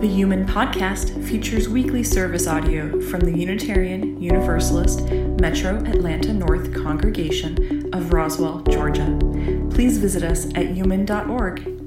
The UUMAN Podcast features weekly service audio from the Unitarian Universalist Metro Atlanta North congregation of Roswell, Georgia. Please visit us at uuman.org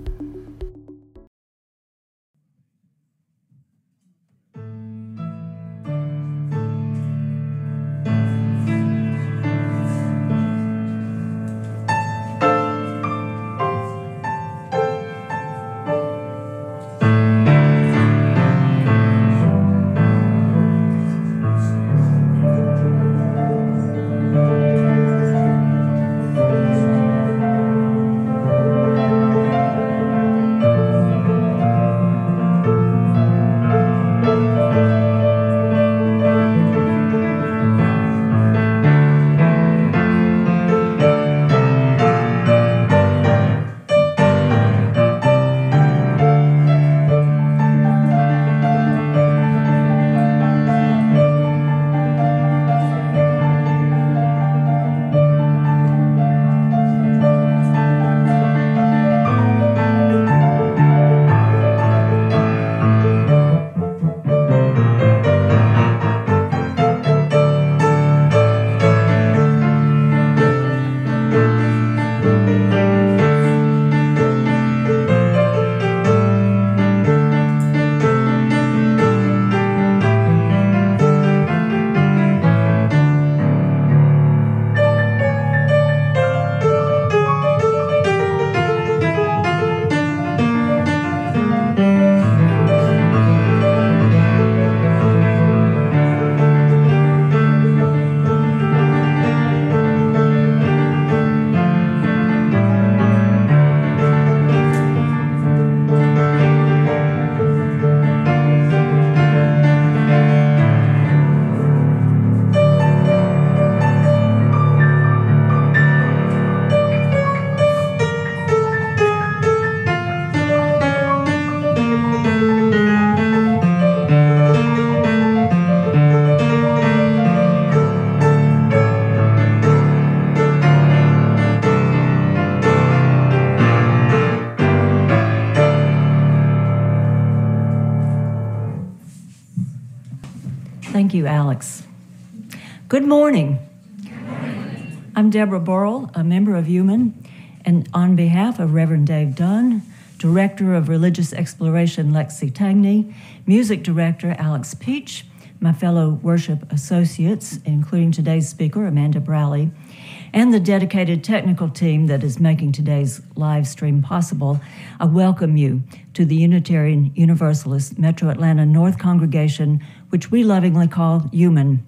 Good morning. I'm Deborah Burrell, a member of UUMAN, and on behalf of Reverend Dave Dunn, Director of Religious Exploration Lexi Tagney, Music Director Alex Peach, my fellow worship associates, including today's speaker, Amanda Browley, and the dedicated technical team that is making today's live stream possible, I welcome you to the Unitarian Universalist Metro Atlanta North Congregation which we lovingly call human.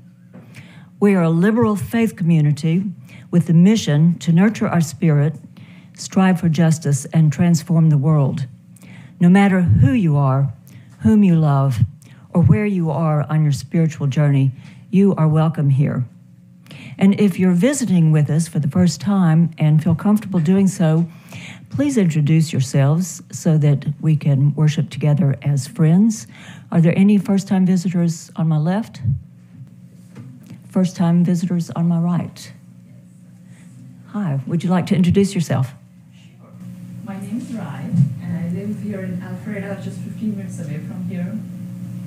We are a liberal faith community with the mission to nurture our spirit, strive for justice, and transform the world. No matter who you are, whom you love, or where you are on your spiritual journey, you are welcome here. And if you're visiting with us for the first time and feel comfortable doing so, please introduce yourselves so that we can worship together as friends are there any first time visitors on my left? First time visitors on my right? Hi, would you like to introduce yourself? Sure. My name is Rai, and I live here in Alpharetta, just 15 minutes away from here.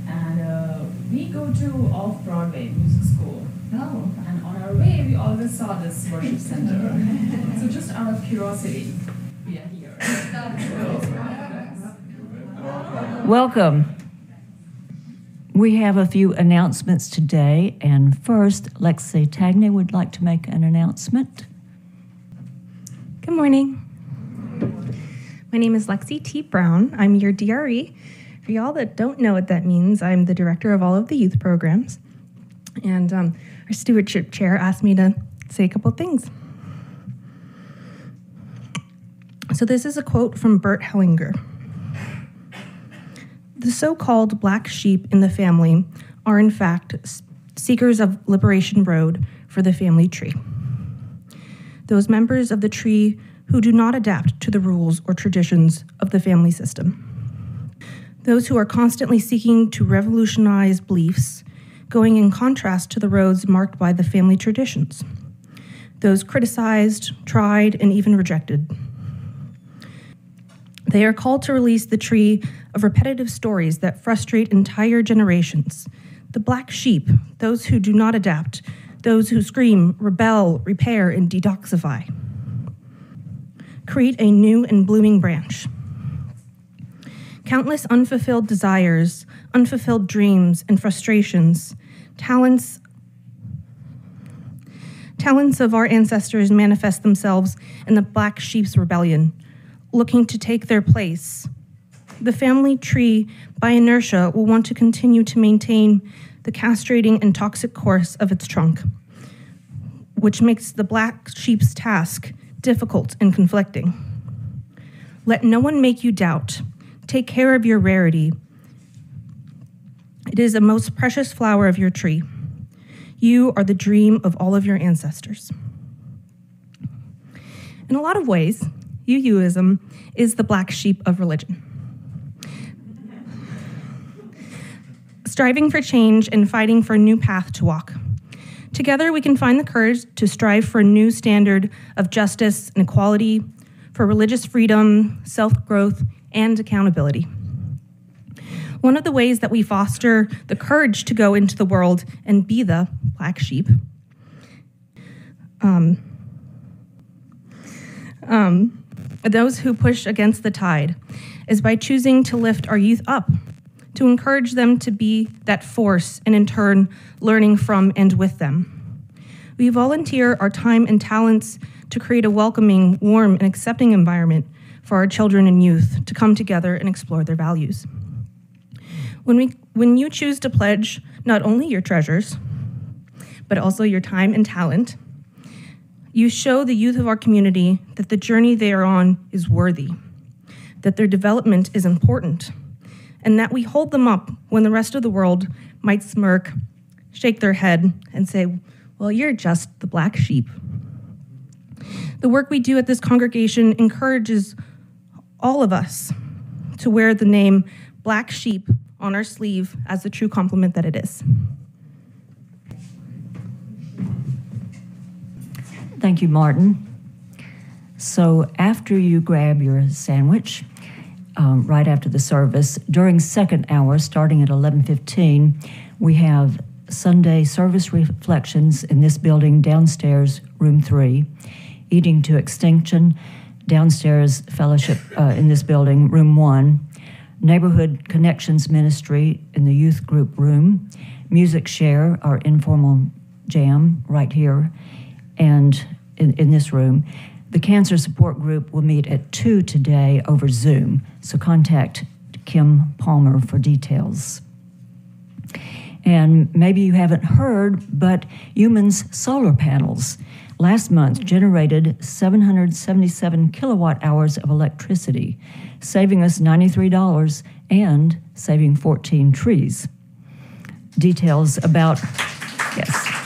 And uh, we go to Off Broadway Music School. Oh. And on our way, we always saw this worship center. so, just out of curiosity, we are here. Welcome. We have a few announcements today, and first, Lexi Tagney would like to make an announcement. Good morning. My name is Lexi T. Brown. I'm your DRE. For y'all that don't know what that means, I'm the director of all of the youth programs. And um, our stewardship chair asked me to say a couple things. So, this is a quote from Bert Hellinger. The so called black sheep in the family are, in fact, seekers of Liberation Road for the family tree. Those members of the tree who do not adapt to the rules or traditions of the family system. Those who are constantly seeking to revolutionize beliefs, going in contrast to the roads marked by the family traditions. Those criticized, tried, and even rejected They are called to release the tree of repetitive stories that frustrate entire generations. The black sheep, those who do not adapt, those who scream, rebel, repair, and detoxify. Create a new and blooming branch. Countless unfulfilled desires, unfulfilled dreams, and frustrations, talents Talents of our ancestors manifest themselves in the black sheep's rebellion, looking to take their place. The family tree, by inertia, will want to continue to maintain the castrating and toxic course of its trunk, which makes the black sheep's task difficult and conflicting. Let no one make you doubt. Take care of your rarity. It is a most precious flower of your tree. You are the dream of all of your ancestors. In a lot of ways, UUism is the black sheep of religion. Striving for change and fighting for a new path to walk. Together, we can find the courage to strive for a new standard of justice and equality, for religious freedom, self growth, and accountability. One of the ways that we foster the courage to go into the world and be the black sheep um, um, those who push against the tide is by choosing to lift our youth up, to encourage them to be that force, and in turn, learning from and with them. We volunteer our time and talents to create a welcoming, warm, and accepting environment for our children and youth to come together and explore their values. When, we, when you choose to pledge not only your treasures, but also your time and talent, you show the youth of our community that the journey they are on is worthy, that their development is important, and that we hold them up when the rest of the world might smirk, shake their head, and say, Well, you're just the black sheep. The work we do at this congregation encourages all of us to wear the name Black Sheep on our sleeve as the true compliment that it is. Thank you, Martin. So after you grab your sandwich, um, right after the service, during second hour, starting at 11:15, we have Sunday service reflections in this building downstairs, room three, eating to extinction downstairs fellowship uh, in this building, room one, Neighborhood Connections Ministry in the youth group room, Music Share, our informal jam right here, and in, in this room. The cancer support group will meet at 2 today over Zoom, so contact Kim Palmer for details. And maybe you haven't heard, but Humans solar panels last month generated 777 kilowatt hours of electricity saving us $93 and saving 14 trees. Details about, yes.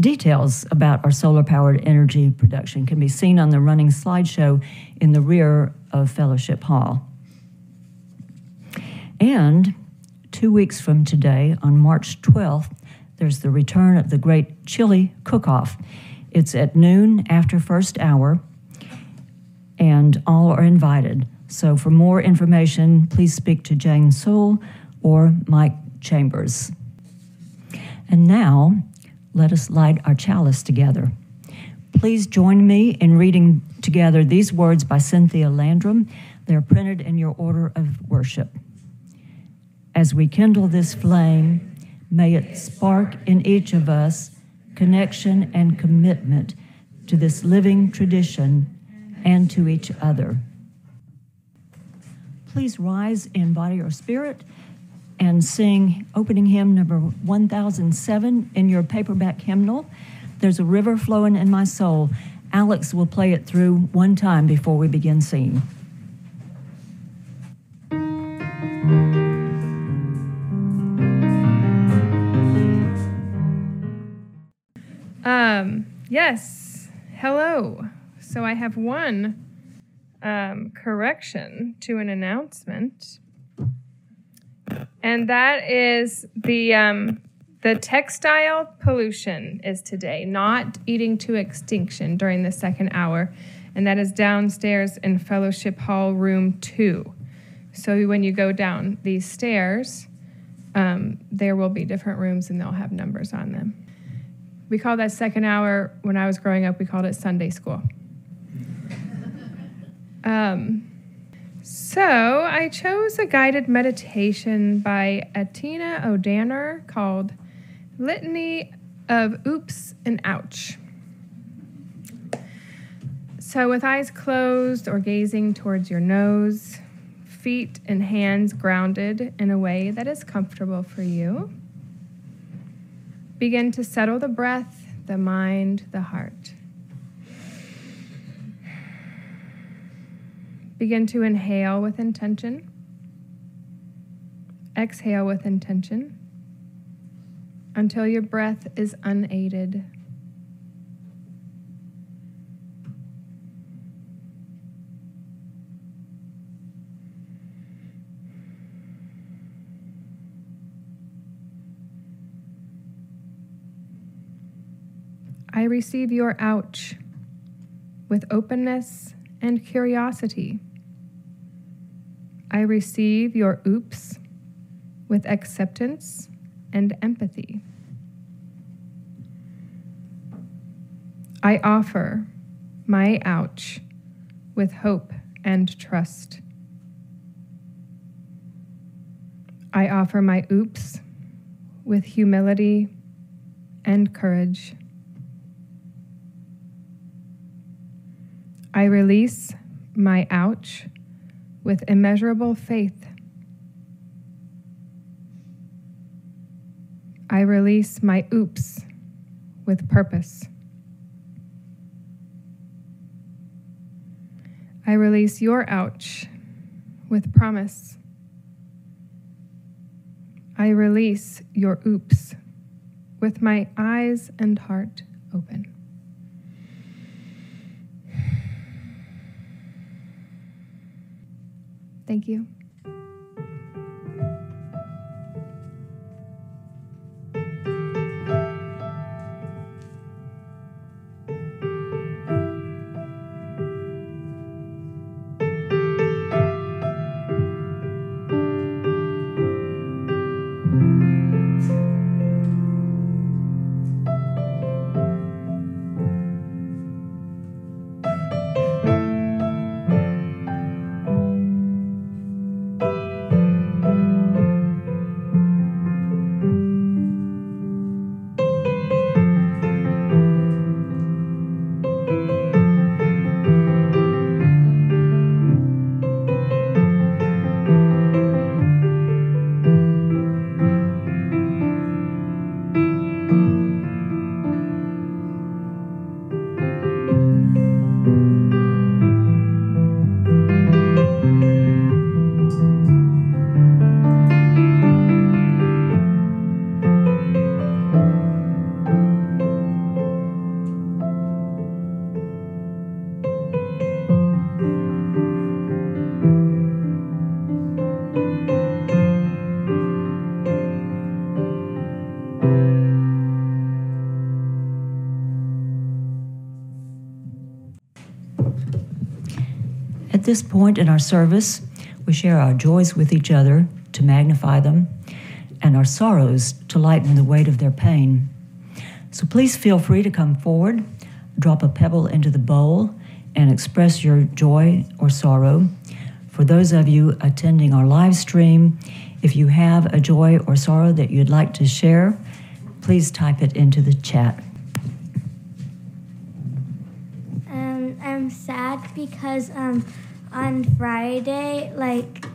Details about our solar powered energy production can be seen on the running slideshow in the rear of Fellowship Hall. And two weeks from today, on March 12th, there's the return of the Great Chili Cook Off. It's at noon after first hour and all are invited. So for more information, please speak to Jane Soul or Mike Chambers. And now, let us light our chalice together. Please join me in reading together these words by Cynthia Landrum. They're printed in your order of worship. As we kindle this flame, may it spark in each of us connection and commitment to this living tradition and to each other. Please rise in body or spirit and sing opening hymn number 1007 in your paperback hymnal. There's a river flowing in my soul. Alex will play it through one time before we begin singing. Um, yes. Hello. So I have one um, correction to an announcement, and that is the um, the textile pollution is today, not eating to extinction during the second hour. and that is downstairs in Fellowship Hall, Room 2. So when you go down these stairs, um, there will be different rooms and they'll have numbers on them. We call that second hour, when I was growing up, we called it Sunday school. Um, so I chose a guided meditation by Atina O'Danner called Litany of Oops and Ouch. So, with eyes closed or gazing towards your nose, feet and hands grounded in a way that is comfortable for you, begin to settle the breath, the mind, the heart. Begin to inhale with intention. Exhale with intention until your breath is unaided. I receive your ouch with openness and curiosity. I receive your oops with acceptance and empathy. I offer my ouch with hope and trust. I offer my oops with humility and courage. I release my ouch with immeasurable faith. I release my oops with purpose. I release your ouch with promise. I release your oops with my eyes and heart open. Thank you. This point in our service, we share our joys with each other to magnify them and our sorrows to lighten the weight of their pain. So please feel free to come forward, drop a pebble into the bowl, and express your joy or sorrow. For those of you attending our live stream, if you have a joy or sorrow that you'd like to share, please type it into the chat. Um, I'm sad because um, on Friday, like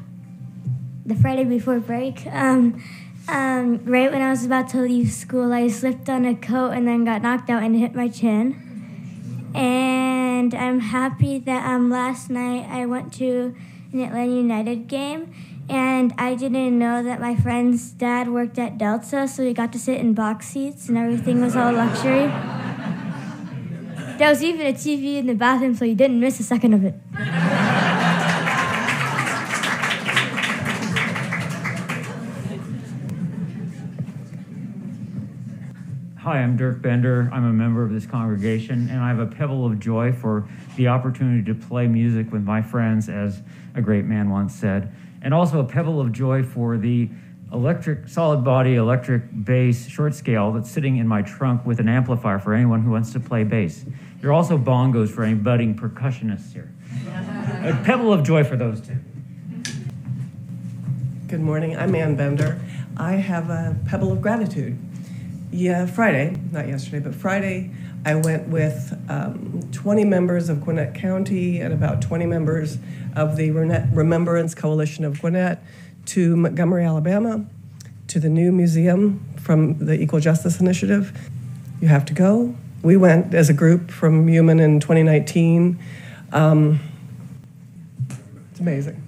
the Friday before break, um, um, right when I was about to leave school, I slipped on a coat and then got knocked out and hit my chin. And I'm happy that um, last night I went to an Atlanta United game and I didn't know that my friend's dad worked at Delta, so we got to sit in box seats and everything was all luxury. There was even a TV in the bathroom, so you didn't miss a second of it. Hi, I'm Dirk Bender. I'm a member of this congregation, and I have a pebble of joy for the opportunity to play music with my friends, as a great man once said, and also a pebble of joy for the electric, solid body, electric bass short scale that's sitting in my trunk with an amplifier for anyone who wants to play bass. There are also bongos for any budding percussionists here. a pebble of joy for those two. Good morning. I'm Ann Bender. I have a pebble of gratitude. Yeah, Friday, not yesterday, but Friday, I went with um, 20 members of Gwinnett County and about 20 members of the Remembrance Coalition of Gwinnett to Montgomery, Alabama, to the new museum from the Equal Justice Initiative. You have to go. We went as a group from UUMAN in 2019. Um, it's amazing.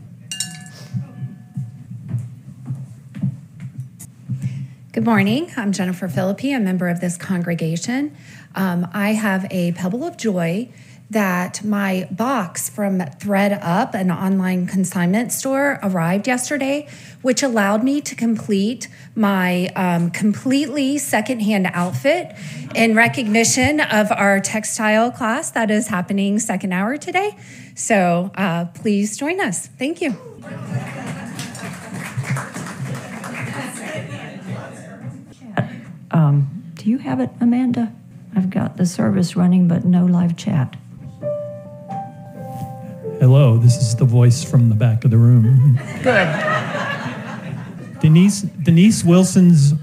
Good morning. I'm Jennifer Philippi, a member of this congregation. Um, I have a pebble of joy that my box from ThredUp, an online consignment store, arrived yesterday, which allowed me to complete my um, completely secondhand outfit in recognition of our textile class that is happening second hour today. So uh, please join us. Thank you. Um, do you have it, Amanda? I've got the service running, but no live chat. Hello, this is the voice from the back of the room. Good. Denise Denise Wilson's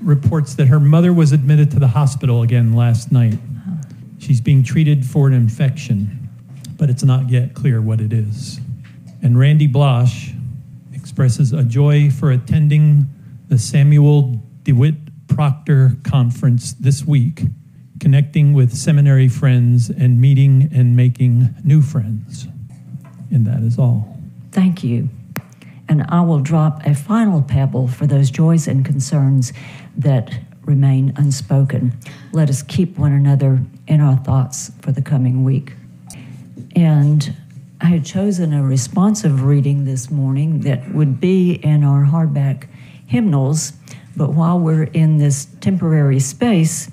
reports that her mother was admitted to the hospital again last night. She's being treated for an infection, but it's not yet clear what it is. And Randy Blosh expresses a joy for attending the Samuel DeWitt Proctor conference this week connecting with seminary friends and meeting and making new friends. And that is all. Thank you. And I will drop a final pebble for those joys and concerns that remain unspoken. Let us keep one another in our thoughts for the coming week. And I had chosen a responsive reading this morning that would be in our hardback hymnals, but while we're in this temporary space,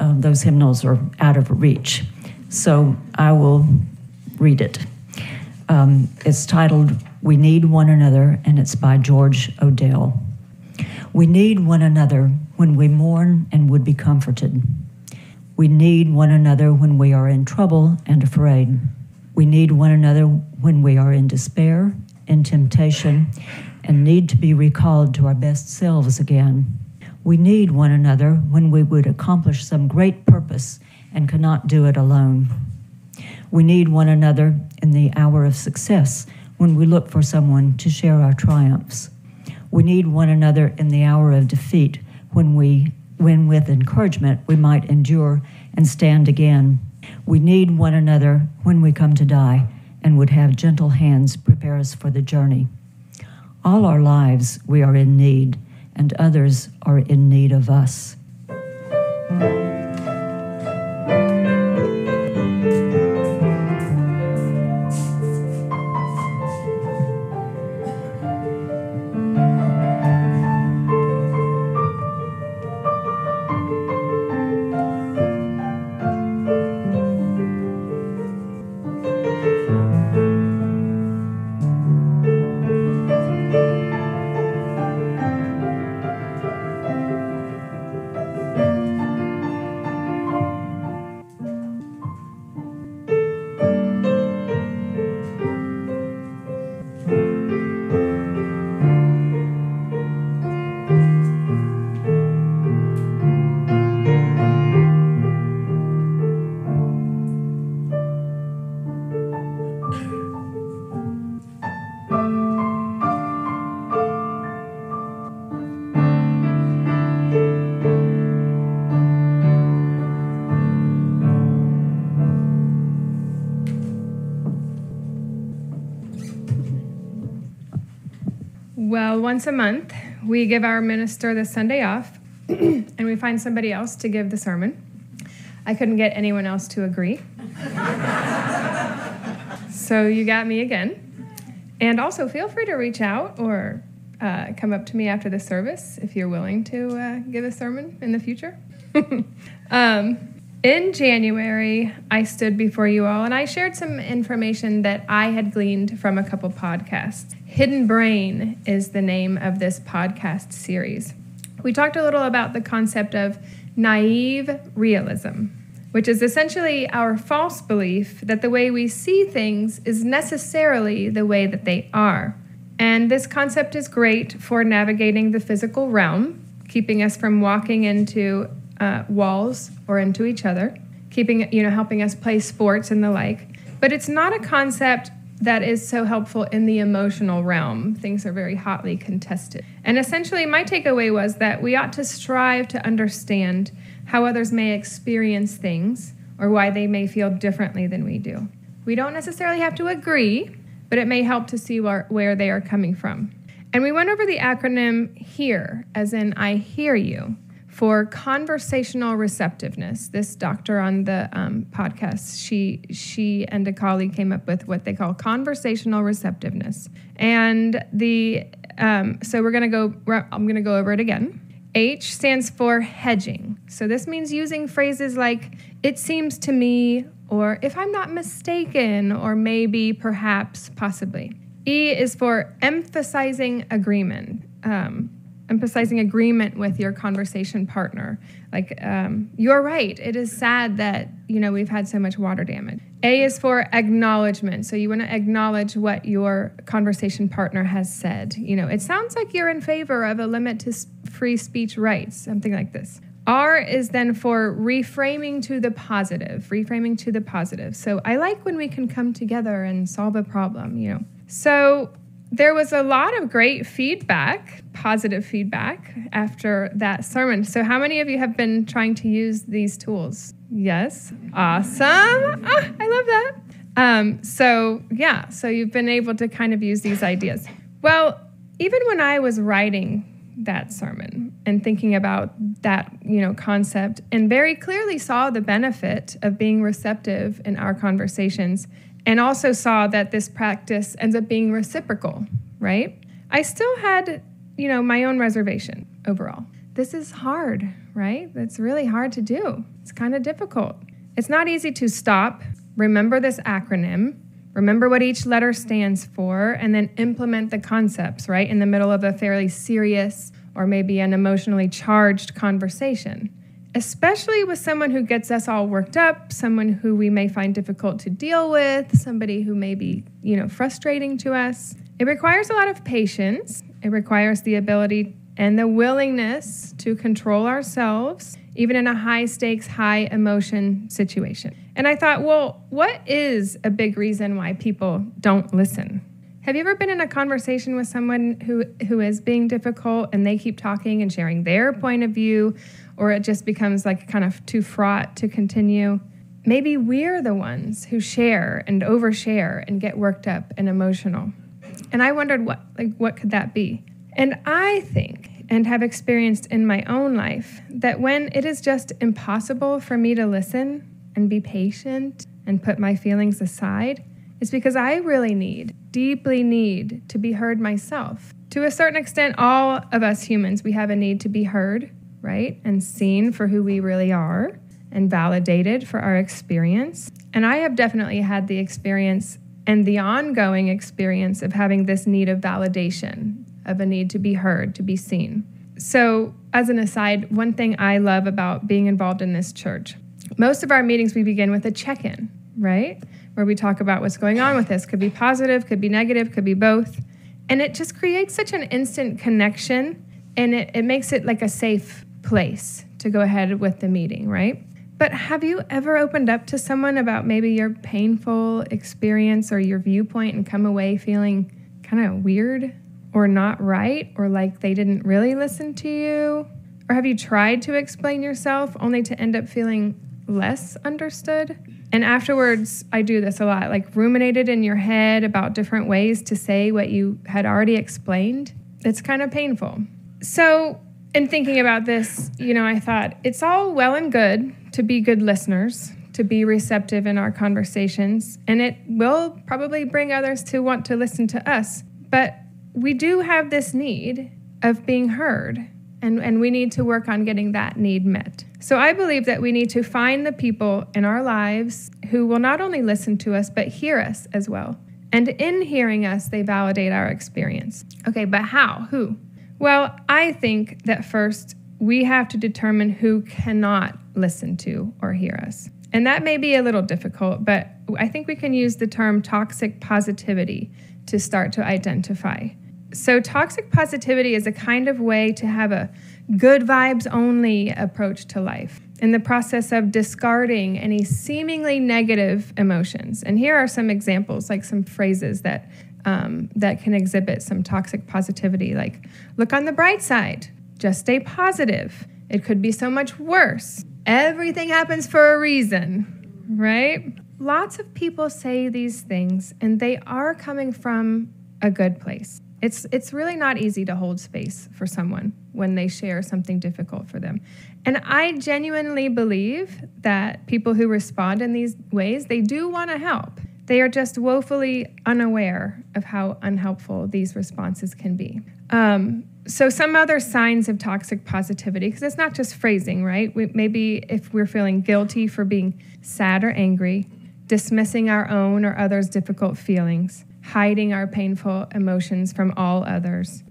uh, those hymnals are out of reach. So I will read it. Um, it's titled We Need One Another, and it's by George Odell. We need one another when we mourn and would be comforted. We need one another when we are in trouble and afraid. We need one another when we are in despair, in temptation, and need to be recalled to our best selves again. We need one another when we would accomplish some great purpose and cannot do it alone. We need one another in the hour of success when we look for someone to share our triumphs. We need one another in the hour of defeat when we when with encouragement we might endure and stand again. We need one another when we come to die and would have gentle hands prepare us for the journey. All our lives we are in need, and others are in need of us. Once a month, we give our minister the Sunday off and we find somebody else to give the sermon. I couldn't get anyone else to agree. so you got me again. And also, feel free to reach out or uh, come up to me after the service if you're willing to uh, give a sermon in the future. um, in January, I stood before you all and I shared some information that I had gleaned from a couple podcasts. Hidden Brain is the name of this podcast series. We talked a little about the concept of naive realism, which is essentially our false belief that the way we see things is necessarily the way that they are. And this concept is great for navigating the physical realm, keeping us from walking into uh, walls or into each other, keeping, you know, helping us play sports and the like. But it's not a concept that is so helpful in the emotional realm. Things are very hotly contested. And essentially, my takeaway was that we ought to strive to understand how others may experience things or why they may feel differently than we do. We don't necessarily have to agree, but it may help to see where, where they are coming from. And we went over the acronym HEAR, as in I hear you for conversational receptiveness. This doctor on the um, podcast, she she and a colleague came up with what they call conversational receptiveness. And the um, so we're gonna go. I'm gonna go over it again. H stands for hedging. So this means using phrases like "it seems to me" or "if I'm not mistaken" or maybe, perhaps, possibly. E is for emphasizing agreement. Um, emphasizing agreement with your conversation partner. Like, um, you're right. It is sad that you know we've had so much water damage. A is for acknowledgement. So you want to acknowledge what your conversation partner has said. You know, it sounds like you're in favor of a limit to free speech rights, something like this. R is then for reframing to the positive, reframing to the positive. So I like when we can come together and solve a problem, you know. So there was a lot of great feedback, positive feedback after that sermon. So, how many of you have been trying to use these tools? Yes, awesome. Ah, I love that. Um, so, yeah, so you've been able to kind of use these ideas. Well, even when I was writing that sermon and thinking about that, you know, concept and very clearly saw the benefit of being receptive in our conversations and also saw that this practice ends up being reciprocal, right? I still had, you know, my own reservation overall. This is hard, right? It's really hard to do. It's kind of difficult. It's not easy to stop, remember this acronym, remember what each letter stands for, and then implement the concepts, right, in the middle of a fairly serious or maybe an emotionally charged conversation especially with someone who gets us all worked up, someone who we may find difficult to deal with, somebody who may be, you know, frustrating to us. It requires a lot of patience. It requires the ability and the willingness to control ourselves, even in a high stakes, high emotion situation. And I thought, well, what is a big reason why people don't listen? Have you ever been in a conversation with someone who, who is being difficult and they keep talking and sharing their point of view or it just becomes like kind of too fraught to continue. Maybe we're the ones who share and overshare and get worked up and emotional. And I wondered what like what could that be? And I think and have experienced in my own life that when it is just impossible for me to listen and be patient and put my feelings aside, it's because I really need, deeply need to be heard myself. To a certain extent, all of us humans, we have a need to be heard right? And seen for who we really are and validated for our experience. And I have definitely had the experience and the ongoing experience of having this need of validation, of a need to be heard, to be seen. So, as an aside, one thing I love about being involved in this church, most of our meetings we begin with a check in, right? Where we talk about what's going on with this. Could be positive, could be negative, could be both. And it just creates such an instant connection and it, it makes it like a safe place to go ahead with the meeting, right? But have you ever opened up to someone about maybe your painful experience or your viewpoint and come away feeling kind of weird or not right or like they didn't really listen to you? Or have you tried to explain yourself only to end up feeling less understood? And afterwards, I do this a lot like ruminated in your head about different ways to say what you had already explained. It's kind of painful. So, in thinking about this, you know, I thought it's all well and good to be good listeners, to be receptive in our conversations, and it will probably bring others to want to listen to us. But we do have this need of being heard, and, and we need to work on getting that need met. So I believe that we need to find the people in our lives who will not only listen to us, but hear us as well. And in hearing us, they validate our experience. Okay, but how? Who? Well, I think that first we have to determine who cannot listen to or hear us. And that may be a little difficult, but I think we can use the term toxic positivity to start to identify. So, toxic positivity is a kind of way to have a good vibes only approach to life in the process of discarding any seemingly negative emotions. And here are some examples, like some phrases that, um, that can exhibit some toxic positivity, like look on the bright side, just stay positive. It could be so much worse. Everything happens for a reason, right? Lots of people say these things, and they are coming from a good place. It's, it's really not easy to hold space for someone when they share something difficult for them. And I genuinely believe that people who respond in these ways, they do want to help. They are just woefully unaware of how unhelpful these responses can be. Um, so, some other signs of toxic positivity, because it's not just phrasing, right? We, maybe if we're feeling guilty for being sad or angry, dismissing our own or others' difficult feelings, hiding our painful emotions from all others.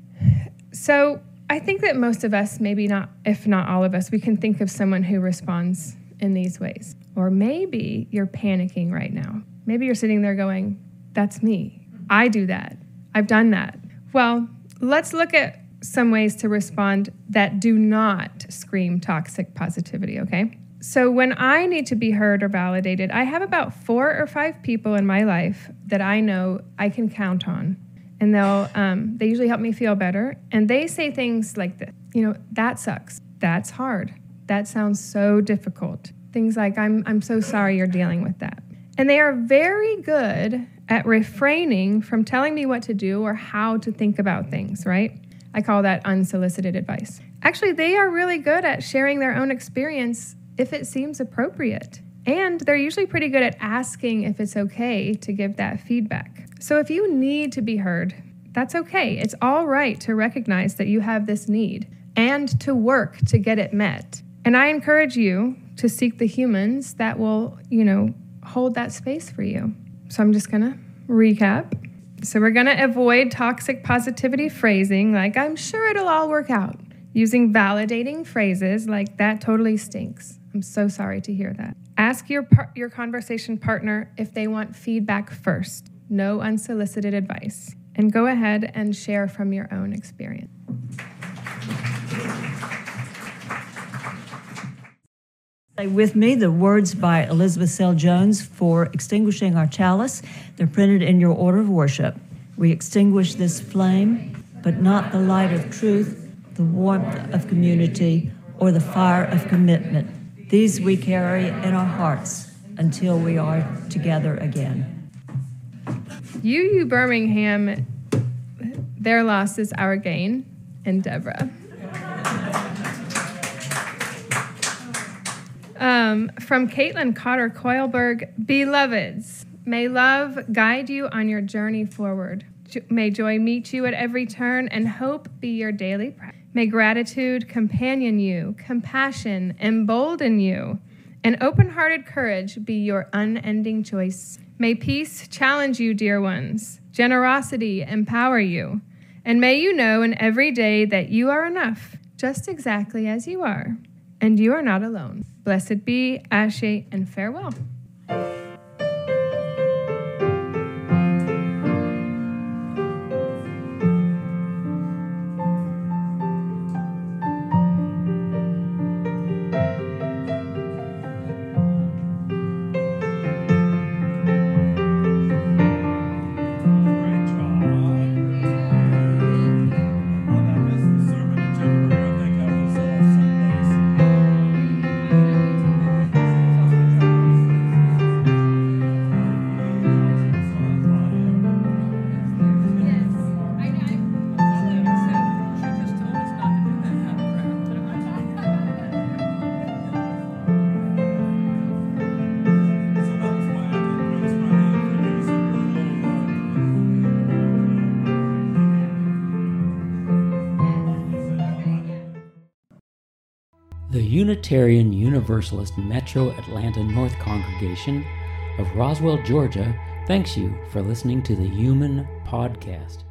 So, I think that most of us, maybe not, if not all of us, we can think of someone who responds in these ways. Or maybe you're panicking right now. Maybe you're sitting there going, That's me. I do that. I've done that. Well, let's look at some ways to respond that do not scream toxic positivity, okay? So, when I need to be heard or validated, I have about four or five people in my life that I know I can count on. And they'll, um, they usually help me feel better. And they say things like this you know, that sucks. That's hard. That sounds so difficult. Things like, I'm, I'm so sorry you're dealing with that. And they are very good at refraining from telling me what to do or how to think about things, right? I call that unsolicited advice. Actually, they are really good at sharing their own experience if it seems appropriate. And they're usually pretty good at asking if it's okay to give that feedback. So if you need to be heard, that's okay. It's all right to recognize that you have this need and to work to get it met. And I encourage you to seek the humans that will, you know, hold that space for you. So I'm just going to recap. So we're going to avoid toxic positivity phrasing like, I'm sure it'll all work out, using validating phrases like, that totally stinks. I'm so sorry to hear that. Ask your, par- your conversation partner if they want feedback first, no unsolicited advice. And go ahead and share from your own experience. With me the words by Elizabeth Selle Jones for extinguishing our chalice. They're printed in your order of worship. We extinguish this flame, but not the light of truth, the warmth of community, or the fire of commitment. These we carry in our hearts until we are together again. UU Birmingham, their loss is our gain, and Deborah. Um, from Caitlin Cotter Coilberg, beloveds, may love guide you on your journey forward. May joy meet you at every turn, and hope be your daily practice. May gratitude companion you, compassion embolden you, and open hearted courage be your unending choice. May peace challenge you, dear ones, generosity empower you, and may you know in every day that you are enough, just exactly as you are, and you are not alone. Blessed be, Ashe, and farewell. Unitarian Universalist Metro Atlanta North Congregation of Roswell, Georgia, thanks you for listening to the UUMAN Podcast.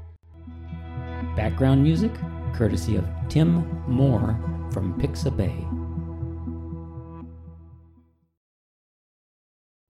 Background music courtesy of Tim Moore from Pixabay.